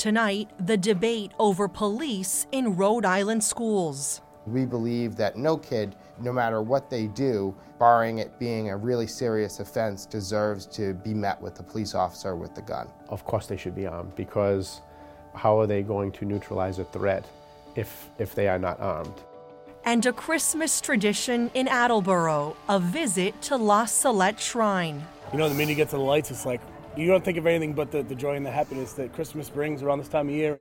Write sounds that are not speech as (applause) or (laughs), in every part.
Tonight, the debate over police in Rhode Island schools. We believe that no kid, no matter what they do, barring it being a really serious offense, deserves to be met with a police officer with the gun. Of course, they should be armed because how are they going to neutralize a threat if, if they are not armed? And a Christmas tradition in Attleboro, a visit to La Salette Shrine. You know, the minute you get to the lights, it's like you don't think of anything but the, the joy and the happiness that Christmas brings around this time of year.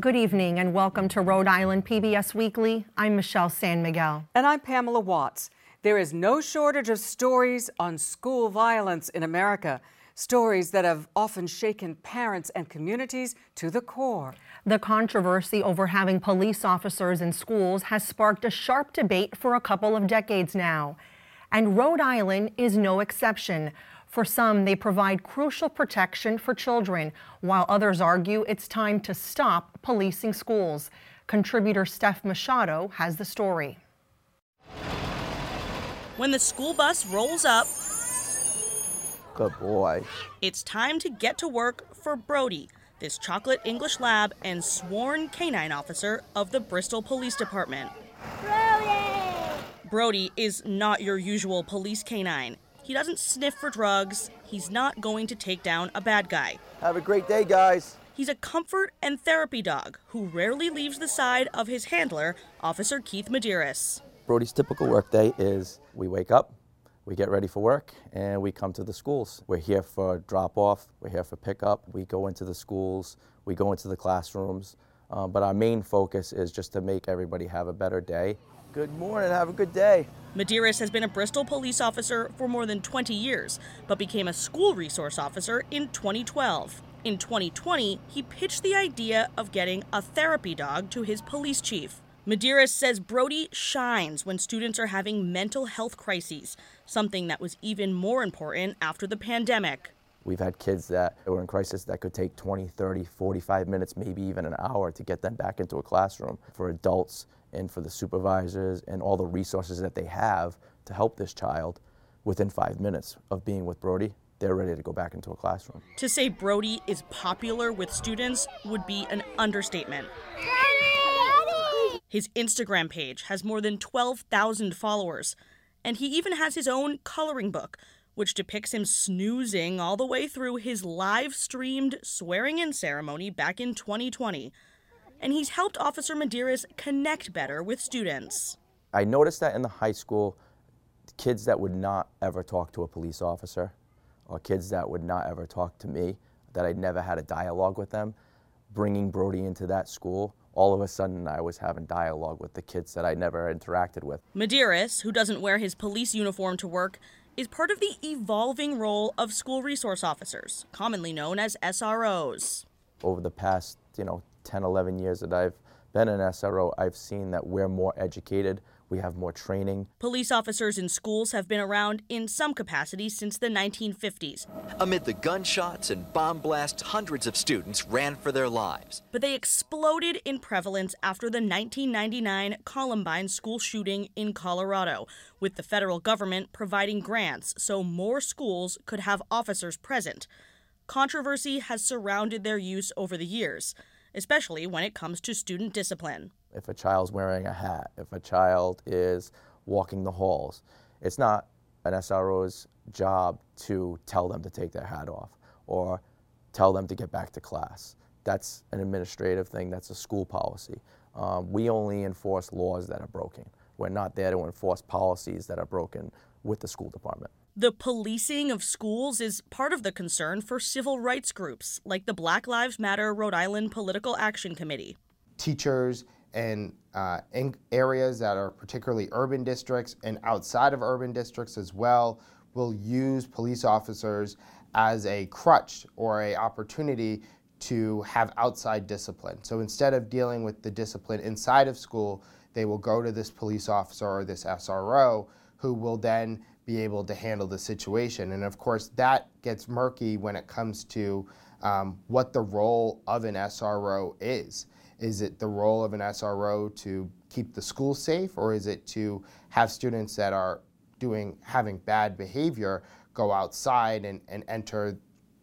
Good evening and welcome to Rhode Island PBS Weekly. I'm Michelle San Miguel. And I'm Pamela Watts. There is no shortage of stories on school violence in America, stories that have often shaken parents and communities to the core. The controversy over having police officers in schools has sparked a sharp debate for a couple of decades now. And Rhode Island is no exception. For some, they provide crucial protection for children, while others argue it's time to stop policing schools. Contributor Steph Machado has the story. When the school bus rolls up, Good boy. it's time to get to work for Brody, this chocolate English lab and sworn canine officer of the Bristol Police Department. Brody! Brody is not your usual police canine. He doesn't sniff for drugs. He's not going to take down a bad guy. Have a great day, guys. He's a comfort and therapy dog who rarely leaves the side of his handler, Officer Keith Medeiros. Brody's typical workday is we wake up, we get ready for work, and we come to the schools. We're here for drop off, we're here for pickup. We go into the schools, we go into the classrooms. Uh, but our main focus is just to make everybody have a better day. Good morning, have a good day. Medeiros has been a Bristol police officer for more than 20 years, but became a school resource officer in 2012. In 2020, he pitched the idea of getting a therapy dog to his police chief. Medeiros says Brody shines when students are having mental health crises, something that was even more important after the pandemic. We've had kids that were in crisis that could take 20, 30, 45 minutes, maybe even an hour to get them back into a classroom. For adults and for the supervisors and all the resources that they have to help this child, within five minutes of being with Brody, they're ready to go back into a classroom. To say Brody is popular with students would be an understatement. His Instagram page has more than 12,000 followers, and he even has his own coloring book, which depicts him snoozing all the way through his live streamed swearing in ceremony back in 2020. And he's helped Officer Medeiros connect better with students. I noticed that in the high school, kids that would not ever talk to a police officer, or kids that would not ever talk to me, that I'd never had a dialogue with them, bringing Brody into that school, all of a sudden I was having dialogue with the kids that I never interacted with. Medeiros, who doesn't wear his police uniform to work, is part of the evolving role of school resource officers, commonly known as SROs. Over the past, you know, 10, 11 years that I've been an SRO, I've seen that we're more educated, we have more training. Police officers in schools have been around in some capacity since the 1950s, Amid the gunshots and bomb blasts, hundreds of students ran for their lives. but they exploded in prevalence after the 1999 Columbine school shooting in Colorado, with the federal government providing grants so more schools could have officers present. Controversy has surrounded their use over the years, especially when it comes to student discipline. If a child's wearing a hat, if a child is walking the halls, it's not an SRO's job to tell them to take their hat off or tell them to get back to class. That's an administrative thing, that's a school policy. Um, we only enforce laws that are broken. We're not there to enforce policies that are broken with the school department. The policing of schools is part of the concern for civil rights groups like the Black Lives Matter Rhode Island Political Action Committee. Teachers in, uh, areas that are particularly urban districts and outside of urban districts as well will use police officers as a crutch or a opportunity to have outside discipline. So instead of dealing with the discipline inside of school, they will go to this police officer or this SRO who will then be able to handle the situation. And of course, that gets murky when it comes to um, what the role of an SRO is. Is it the role of an SRO to keep the school safe, or is it to have students that are doing having bad behavior go outside and, and enter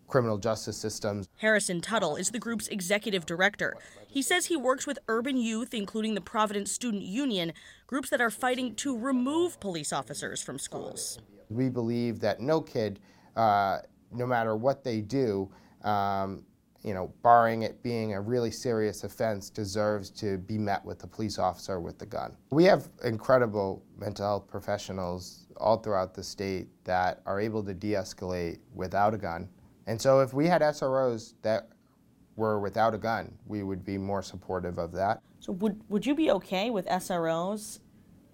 criminal justice systems. Harrison Tuttle is the group's executive director. He says he works with urban youth, including the Providence Student Union, groups that are fighting to remove police officers from schools. We believe that no kid, uh, no matter what they do, um, you know, barring it being a really serious offense, deserves to be met with a police officer with the gun. We have incredible mental health professionals all throughout the state that are able to de escalate without a gun. And so if we had SROs that were without a gun, we would be more supportive of that. So, would, would you be okay with SROs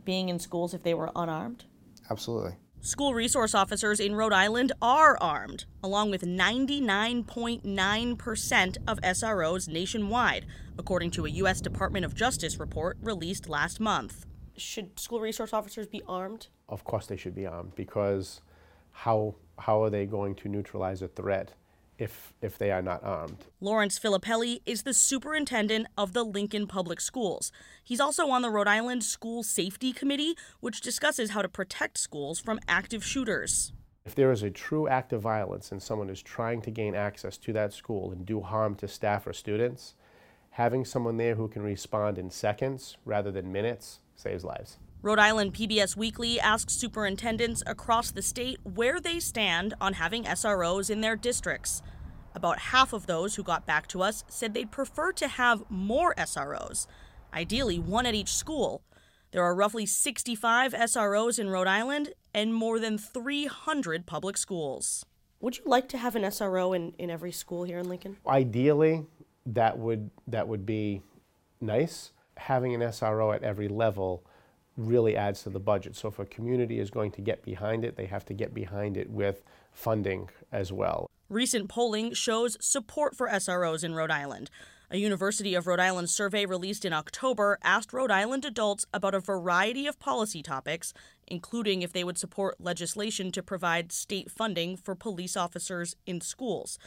being in schools if they were unarmed? Absolutely. School resource officers in Rhode Island are armed, along with 99.9% of SROs nationwide, according to a U.S. Department of Justice report released last month. Should school resource officers be armed? Of course, they should be armed because how, how are they going to neutralize a threat if, if they are not armed. Lawrence Filippelli is the superintendent of the Lincoln Public Schools. He's also on the Rhode Island School Safety Committee, which discusses how to protect schools from active shooters. If there is a true act of violence and someone is trying to gain access to that school and do harm to staff or students, having someone there who can respond in seconds rather than minutes saves lives. Rhode Island PBS Weekly asked superintendents across the state where they stand on having SROs in their districts. About half of those who got back to us said they'd prefer to have more SROs, ideally one at each school. There are roughly 65 SROs in Rhode Island and more than 300 public schools. Would you like to have an SRO in, in every school here in Lincoln? Ideally, that would that would be nice. Having an SRO at every level really adds to the budget. So if a community is going to get behind it, they have to get behind it with funding as well. Recent polling shows support for SROs in Rhode Island. A University of Rhode Island survey released in October asked Rhode Island adults about a variety of policy topics, including if they would support legislation to provide state funding for police officers in schools.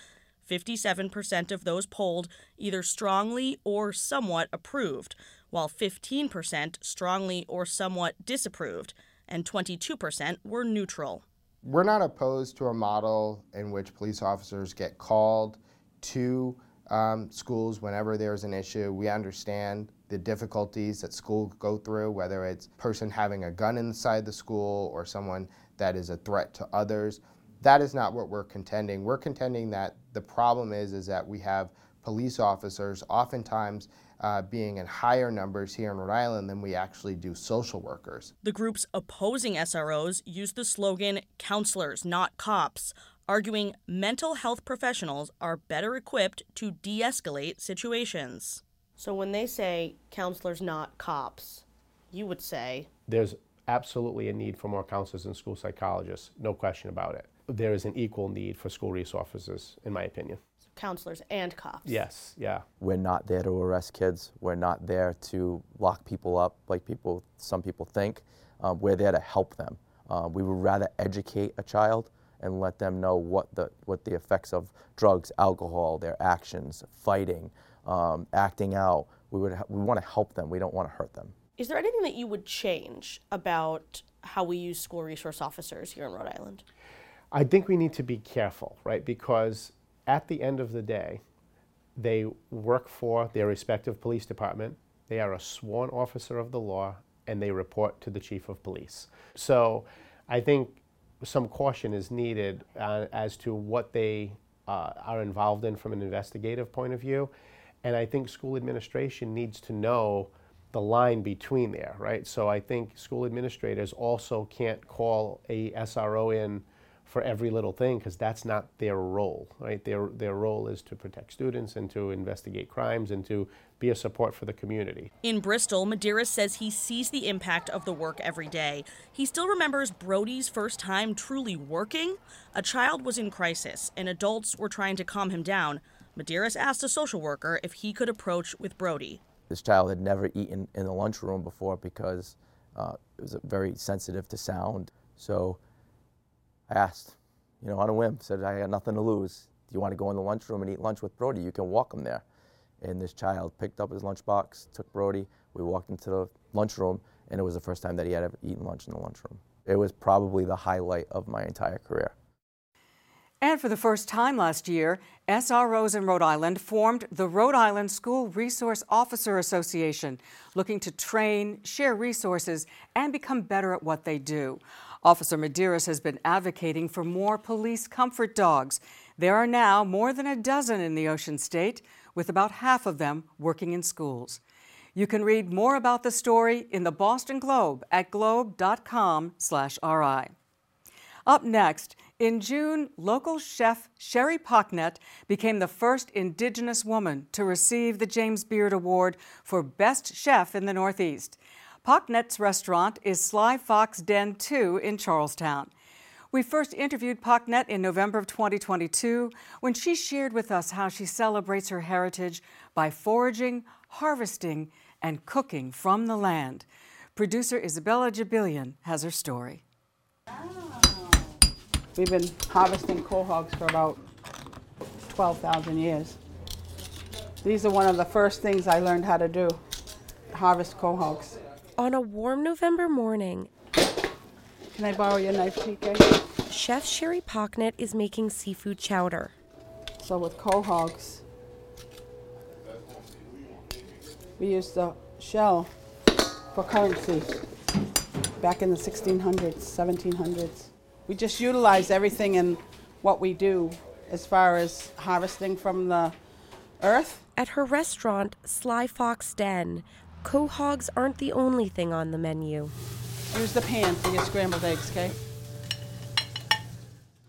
57% of those polled either strongly or somewhat approved, while 15% strongly or somewhat disapproved, and 22% were neutral. We're not opposed to a model in which police officers get called to um, schools whenever there's an issue. We understand the difficulties that schools go through, whether it's a person having a gun inside the school or someone that is a threat to others. That is not what we're contending. We're contending that the problem is is that we have police officers oftentimes uh, being in higher numbers here in Rhode Island than we actually do social workers. The groups opposing SROs use the slogan counselors, not cops, arguing mental health professionals are better equipped to de escalate situations. So when they say counselors, not cops, you would say there's absolutely a need for more counselors and school psychologists, no question about it. There is an equal need for school resource officers, in my opinion counselors and cops. Yes, yeah. We're not there to arrest kids. We're not there to lock people up like people, some people think. Um, we're there to help them. Uh, we would rather educate a child and let them know what the, what the effects of drugs, alcohol, their actions, fighting, um, acting out. We, would we want to help them. We don't want to hurt them. Is there anything that you would change about how we use school resource officers here in Rhode Island? I think we need to be careful, right? Because at the end of the day, they work for their respective police department. They are a sworn officer of the law and they report to the chief of police. So I think some caution is needed uh, as to what they uh, are involved in from an investigative point of view. And I think school administration needs to know the line between there, right? So I think school administrators also can't call a SRO in for every little thing because that's not their role, right? Their, their role is to protect students and to investigate crimes and to be a support for the community. In Bristol, Medeiros says he sees the impact of the work every day. He still remembers Brody's first time truly working. A child was in crisis and adults were trying to calm him down. Medeiros asked a social worker if he could approach with Brody. This child had never eaten in the lunchroom before because uh, it was very sensitive to sound. So I asked, you know, on a whim, said, I got nothing to lose. Do you want to go in the lunchroom and eat lunch with Brody? You can walk him there. And this child picked up his lunchbox, took Brody. We walked into the lunchroom, and it was the first time that he had ever eaten lunch in the lunchroom. It was probably the highlight of my entire career. And for the first time last year, SROs in Rhode Island formed the Rhode Island School Resource Officer Association, looking to train, share resources, and become better at what they do. Officer Medeiros has been advocating for more police comfort dogs. There are now more than a dozen in the Ocean State, with about half of them working in schools. You can read more about the story in the Boston Globe at globe.com/ri. Up next, in June, local chef Sherry Pocknett became the first Indigenous woman to receive the James Beard Award for Best Chef in the Northeast. Pocknett's restaurant is Sly Fox Den 2 in Charlestown. We first interviewed Pocknett in November of 2022 when she shared with us how she celebrates her heritage by foraging, harvesting, and cooking from the land. Producer Isabella Jibilian has her story. We've been harvesting quahogs for about 12,000 years. These are one of the first things I learned how to do, harvest quahogs. On a warm November morning, Can I borrow your knife, TK? Chef Sherry Pocknett is making seafood chowder. So with quahogs, we used the shell for currency back in the 1600s, 1700s. We just utilize everything in what we do as far as harvesting from the earth. At her restaurant, Sly Fox Den, quahogs aren't the only thing on the menu. Here's the pan for your scrambled eggs, okay?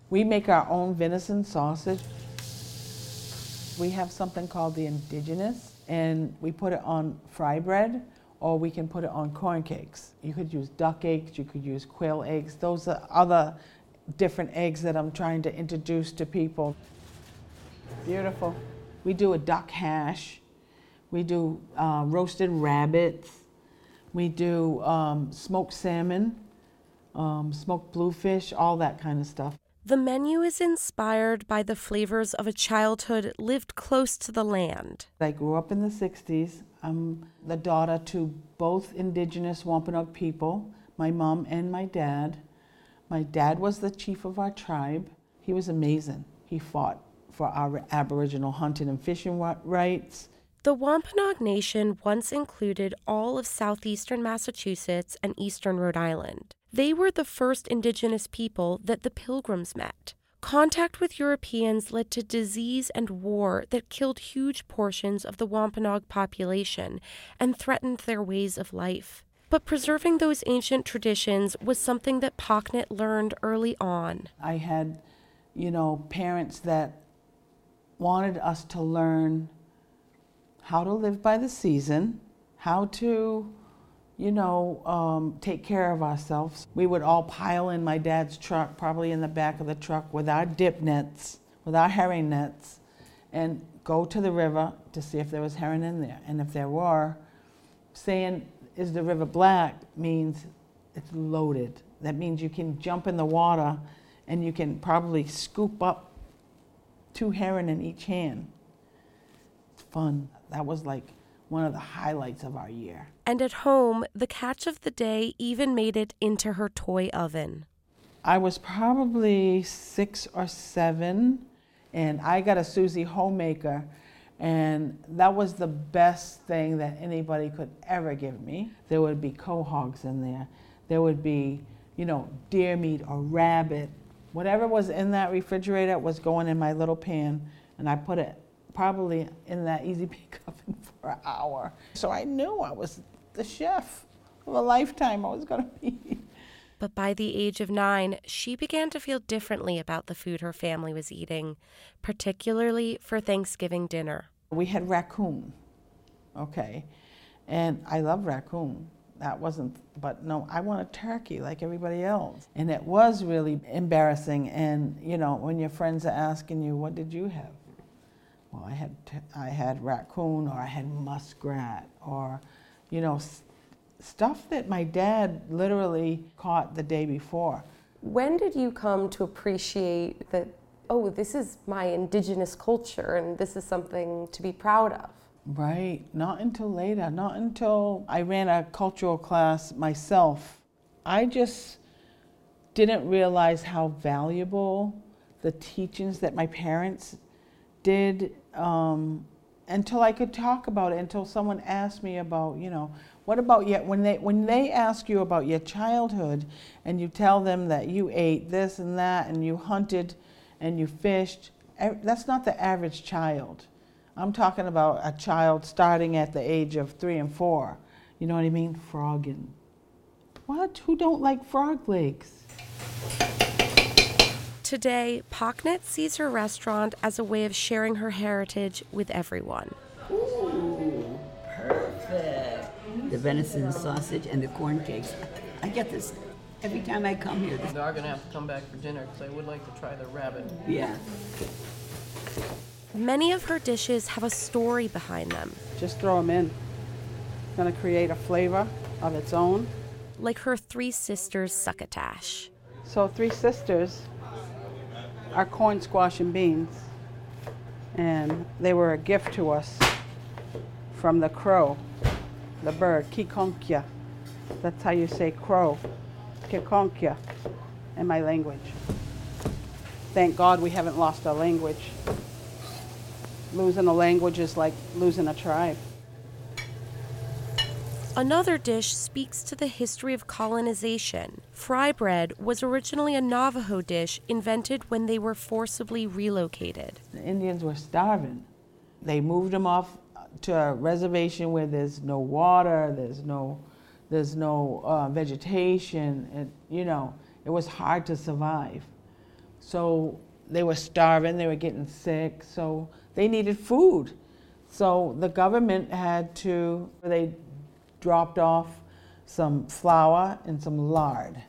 We make our own venison sausage. We have something called the indigenous, and we put it on fry bread, or we can put it on corn cakes. You could use duck eggs, you could use quail eggs. Those are other different eggs that I'm trying to introduce to people. Beautiful. We do a duck hash. We do uh, roasted rabbits. We do um, smoked salmon, um, smoked bluefish, all that kind of stuff. The menu is inspired by the flavors of a childhood lived close to the land. I grew up in the 60s. I'm the daughter to both indigenous Wampanoag people, my mom and my dad. My dad was the chief of our tribe. He was amazing. He fought for our Aboriginal hunting and fishing rights. The Wampanoag Nation once included all of southeastern Massachusetts and eastern Rhode Island. They were the first indigenous people that the Pilgrims met. Contact with Europeans led to disease and war that killed huge portions of the Wampanoag population and threatened their ways of life. But preserving those ancient traditions was something that Pocknett learned early on. I had, you know, parents that wanted us to learn how to live by the season, how to, you know, um, take care of ourselves. We would all pile in my dad's truck, probably in the back of the truck, with our dip nets, with our herring nets, and go to the river to see if there was herring in there. And if there were, saying, is the river black means it's loaded. That means you can jump in the water and you can probably scoop up two herring in each hand. It's fun. That was like one of the highlights of our year. And at home, the catch of the day even made it into her toy oven. I was probably six or seven, and I got a Suzy Homemaker, and that was the best thing that anybody could ever give me. There would be quahogs in there. There would be, you know, deer meat or rabbit. Whatever was in that refrigerator was going in my little pan, and I put it probably in that easy (laughs) bake oven for an hour. So I knew I was the chef of a lifetime I was going (laughs) to be. But by the age of nine, she began to feel differently about the food her family was eating, particularly for Thanksgiving dinner. We had raccoon, okay, and I love raccoon. That wasn't, but no, I want a turkey like everybody else. And it was really embarrassing. And, you know, when your friends are asking you, what did you have? Well, I had, I had raccoon or I had muskrat or, you know, stuff that my dad literally caught the day before. When did you come to appreciate that, oh, this is my indigenous culture and this is something to be proud of? Right, not until later, not until I ran a cultural class myself. I just didn't realize how valuable the teachings that my parents did um, until I could talk about it, until someone asked me about, you know, what about yet when they when they ask you about your childhood and you tell them that you ate this and that and you hunted and you fished, that's not the average child. I'm talking about a child starting at the age of three and four. You know what I mean? Frogging. What? Who don't like frog legs? Today, Pocknett sees her restaurant as a way of sharing her heritage with everyone. Ooh, perfect. The venison sausage and the corn cakes. I get this every time I come here. They are going to have to come back for dinner because I would like to try the rabbit. Yeah. Many of her dishes have a story behind them. Just throw them in. It's going to create a flavor of its own. Like her three sisters' succotash. So, Three Sisters are corn, squash, and beans. And they were a gift to us from the crow, the bird, Kikonkia. That's how you say crow, Kikonkia, in my language. Thank God we haven't lost our language. Losing a language is like losing a tribe. Another dish speaks to the history of colonization. Fry bread was originally a Navajo dish invented when they were forcibly relocated. The Indians were starving. They moved them off to a reservation where there's no water, there's no, there's no uh, vegetation, and you know, it was hard to survive. So they were starving, they were getting sick, so they needed food. So the government had to, they dropped off some flour and some lard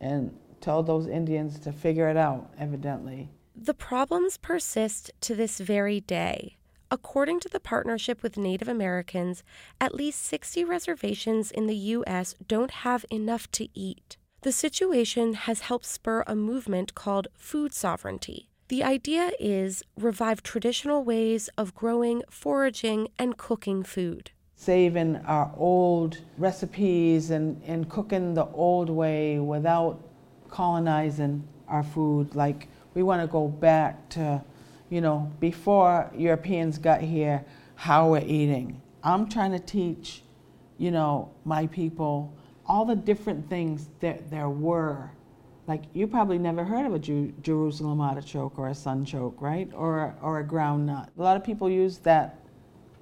and told those Indians to figure it out, evidently. The problems persist to this very day. According to the Partnership with Native Americans, at least 60 reservations in the U.S. don't have enough to eat. The situation has helped spur a movement called food sovereignty. The idea is revive traditional ways of growing, foraging, and cooking food saving our old recipes and, and cooking the old way without colonizing our food. Like we want to go back to, you know, before Europeans got here, how we're eating. I'm trying to teach, you know, my people all the different things that there were. Like you probably never heard of a Jerusalem artichoke or a sunchoke, right? Or, or a ground nut. A lot of people use that,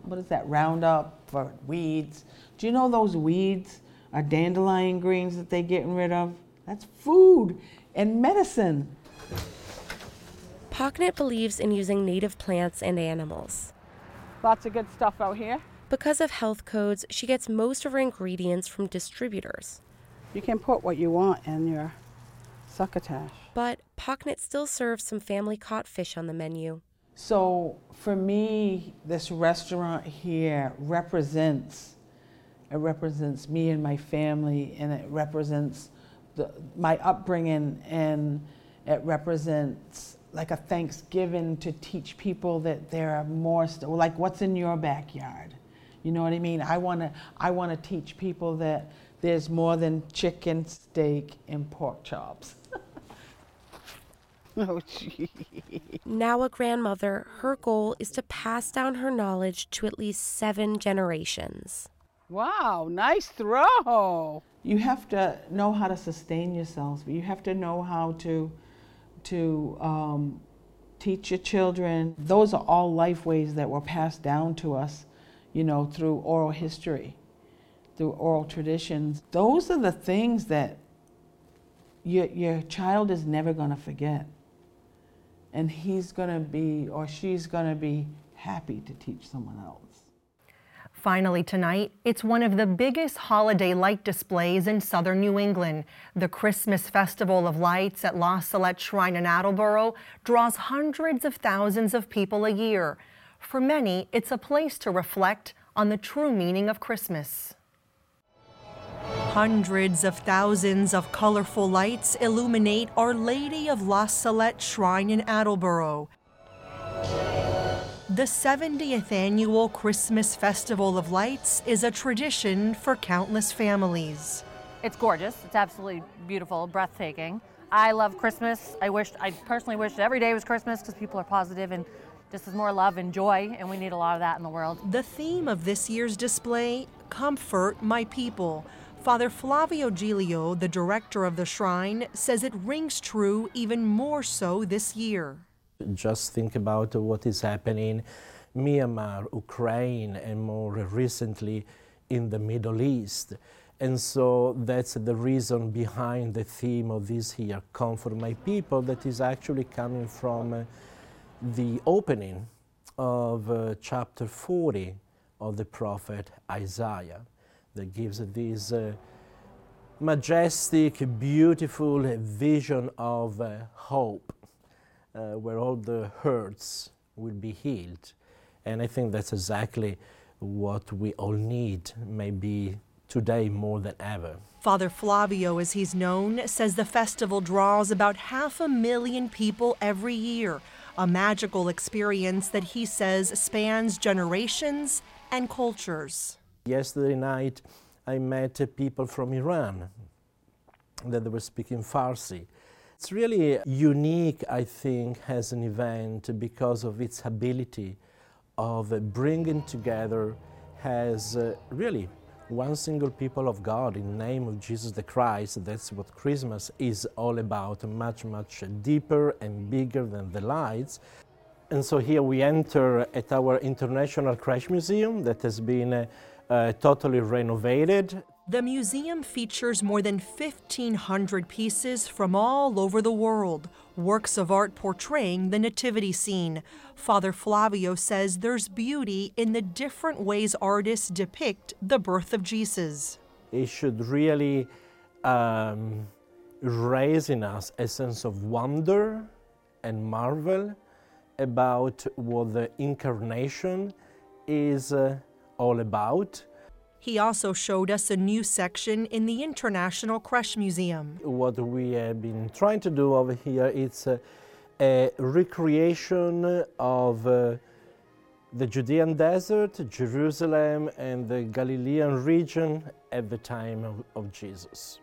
what is that, Roundup for weeds. Do you know those weeds are dandelion greens that they're getting rid of? That's food and medicine. Pocknett believes in using native plants and animals. Lots of good stuff out here. Because of health codes, she gets most of her ingredients from distributors. You can put what you want in your succotash. But Pocknett still serves some family caught fish on the menu. So for me, this restaurant here represents it represents me and my family, and it represents the, my upbringing, and it represents like a Thanksgiving to teach people that there are more st- like what's in your backyard. You know what I mean? I want to I want to teach people that there's more than chicken, steak, and pork chops. (laughs) Oh, gee. Now a grandmother, her goal is to pass down her knowledge to at least seven generations. Wow, nice throw. You have to know how to sustain yourselves. You have to know how to to um, teach your children. Those are all life ways that were passed down to us, you know, through oral history, through oral traditions. Those are the things that your, your child is never going to forget and he's going to be or she's going to be happy to teach someone else. Finally, tonight, it's one of the biggest holiday light displays in southern New England. The Christmas Festival of Lights at La Salette Shrine in Attleboro draws hundreds of thousands of people a year. For many, it's a place to reflect on the true meaning of Christmas. Hundreds of thousands of colorful lights illuminate Our Lady of La Salette Shrine in Attleboro. The 70th annual Christmas Festival of Lights is a tradition for countless families. It's gorgeous. It's absolutely beautiful, breathtaking. I love Christmas. I wish I personally wish every day was Christmas because people are positive and just is more love and joy, and we need a lot of that in the world. The theme of this year's display, Comfort My People. Father Flavio Gillio, the director of the shrine, says it rings true even more so this year. Just think about what is happening Myanmar, Ukraine, and more recently in the Middle East. And so that's the reason behind the theme of this year, Comfort My People, that is actually coming from uh, the opening of uh, chapter 40 of the prophet Isaiah that gives this uh, majestic, beautiful vision of uh, hope uh, where all the hurts will be healed. And I think that's exactly what we all need, maybe today more than ever. Father Flavio, as he's known, says the festival draws about half a million people every year, a magical experience that he says spans generations and cultures. Yesterday night, I met people from Iran that were speaking Farsi. It's really unique, I think, as an event because of its ability of bringing together has uh, really one single people of God in name of Jesus the Christ. That's what Christmas is all about, much, much deeper and bigger than the lights. And so here we enter at our International Creche Museum that has been uh, uh, totally renovated. The museum features more than 1,500 pieces from all over the world, works of art portraying the nativity scene. Father Flavio says there's beauty in the different ways artists depict the birth of Jesus. It should really um, raise in us a sense of wonder and marvel about what the incarnation is uh, all about. He also showed us a new section in the International Creche Museum. What we have been trying to do over here is a, a recreation of uh, the Judean desert, Jerusalem, and the Galilean region at the time of, of Jesus.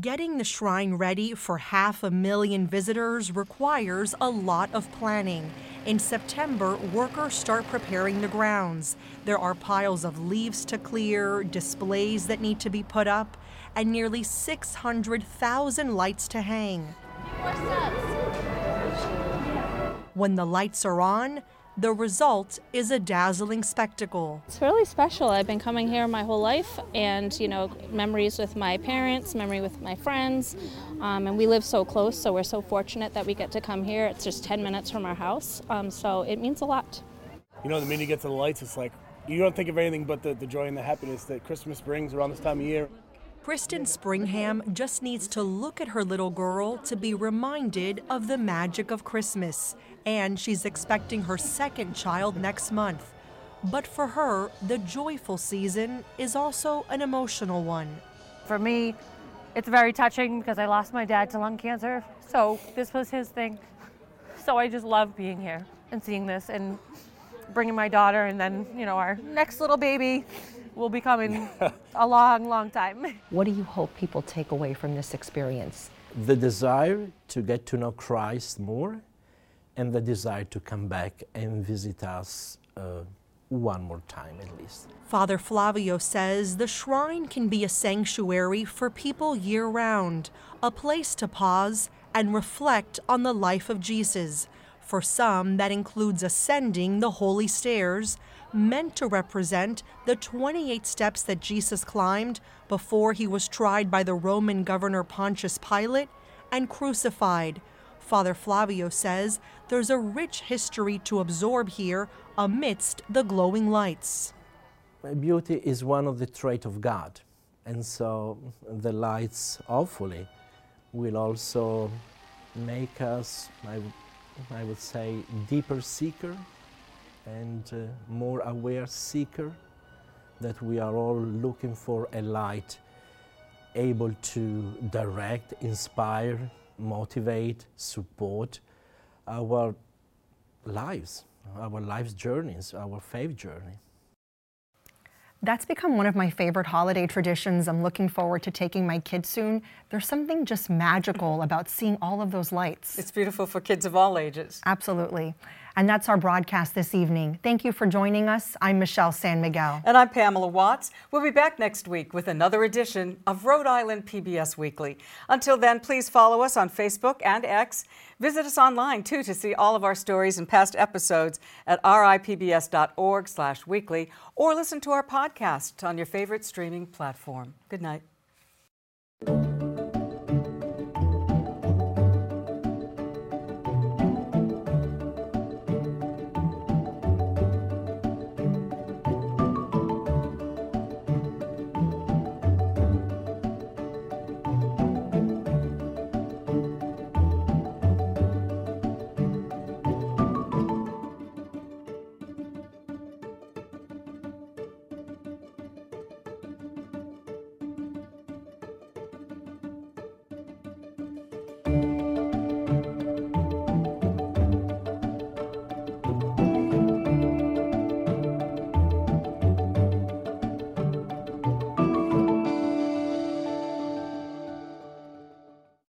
Getting the shrine ready for half a million visitors requires a lot of planning. In September, workers start preparing the grounds. There are piles of leaves to clear, displays that need to be put up, and nearly 600,000 lights to hang. When the lights are on, the result is a dazzling spectacle. It's really special. I've been coming here my whole life, and you know, memories with my parents, memory with my friends, um, and we live so close. So we're so fortunate that we get to come here. It's just 10 minutes from our house, um, so it means a lot. You know, the minute you get to the lights, it's like you don't think of anything but the, the joy and the happiness that Christmas brings around this time of year. Kristen Springham just needs to look at her little girl to be reminded of the magic of Christmas. And she's expecting her second child next month. But for her, the joyful season is also an emotional one. For me, it's very touching because I lost my dad to lung cancer. So this was his thing. So I just love being here and seeing this and bringing my daughter and then, you know, our next little baby will be coming (laughs) a long, long time. (laughs) What do you hope people take away from this experience? The desire to get to know Christ more and the desire to come back and visit us uh, one more time at least. Father Flavio says the shrine can be a sanctuary for people year round, a place to pause and reflect on the life of Jesus. For some, that includes ascending the holy stairs, meant to represent the 28 steps that Jesus climbed before he was tried by the Roman governor Pontius Pilate and crucified. Father Flavio says there's a rich history to absorb here amidst the glowing lights. Beauty is one of the traits of God, and so the lights, hopefully, will also make us, I, I would say, deeper seeker and uh, more aware seeker, that we are all looking for a light able to direct, inspire, motivate, support our lives, our life's journeys, our faith journey. That's become one of my favorite holiday traditions. I'm looking forward to taking my kids soon. There's something just magical about seeing all of those lights. It's beautiful for kids of all ages. Absolutely. And that's our broadcast this evening. Thank you for joining us. I'm Michelle San Miguel. And I'm Pamela Watts. We'll be back next week with another edition of Rhode Island PBS Weekly. Until then, please follow us on Facebook and X. Visit us online too to see all of our stories and past episodes at ripbs.org/weekly or listen to our podcast on your favorite streaming platform. Good night.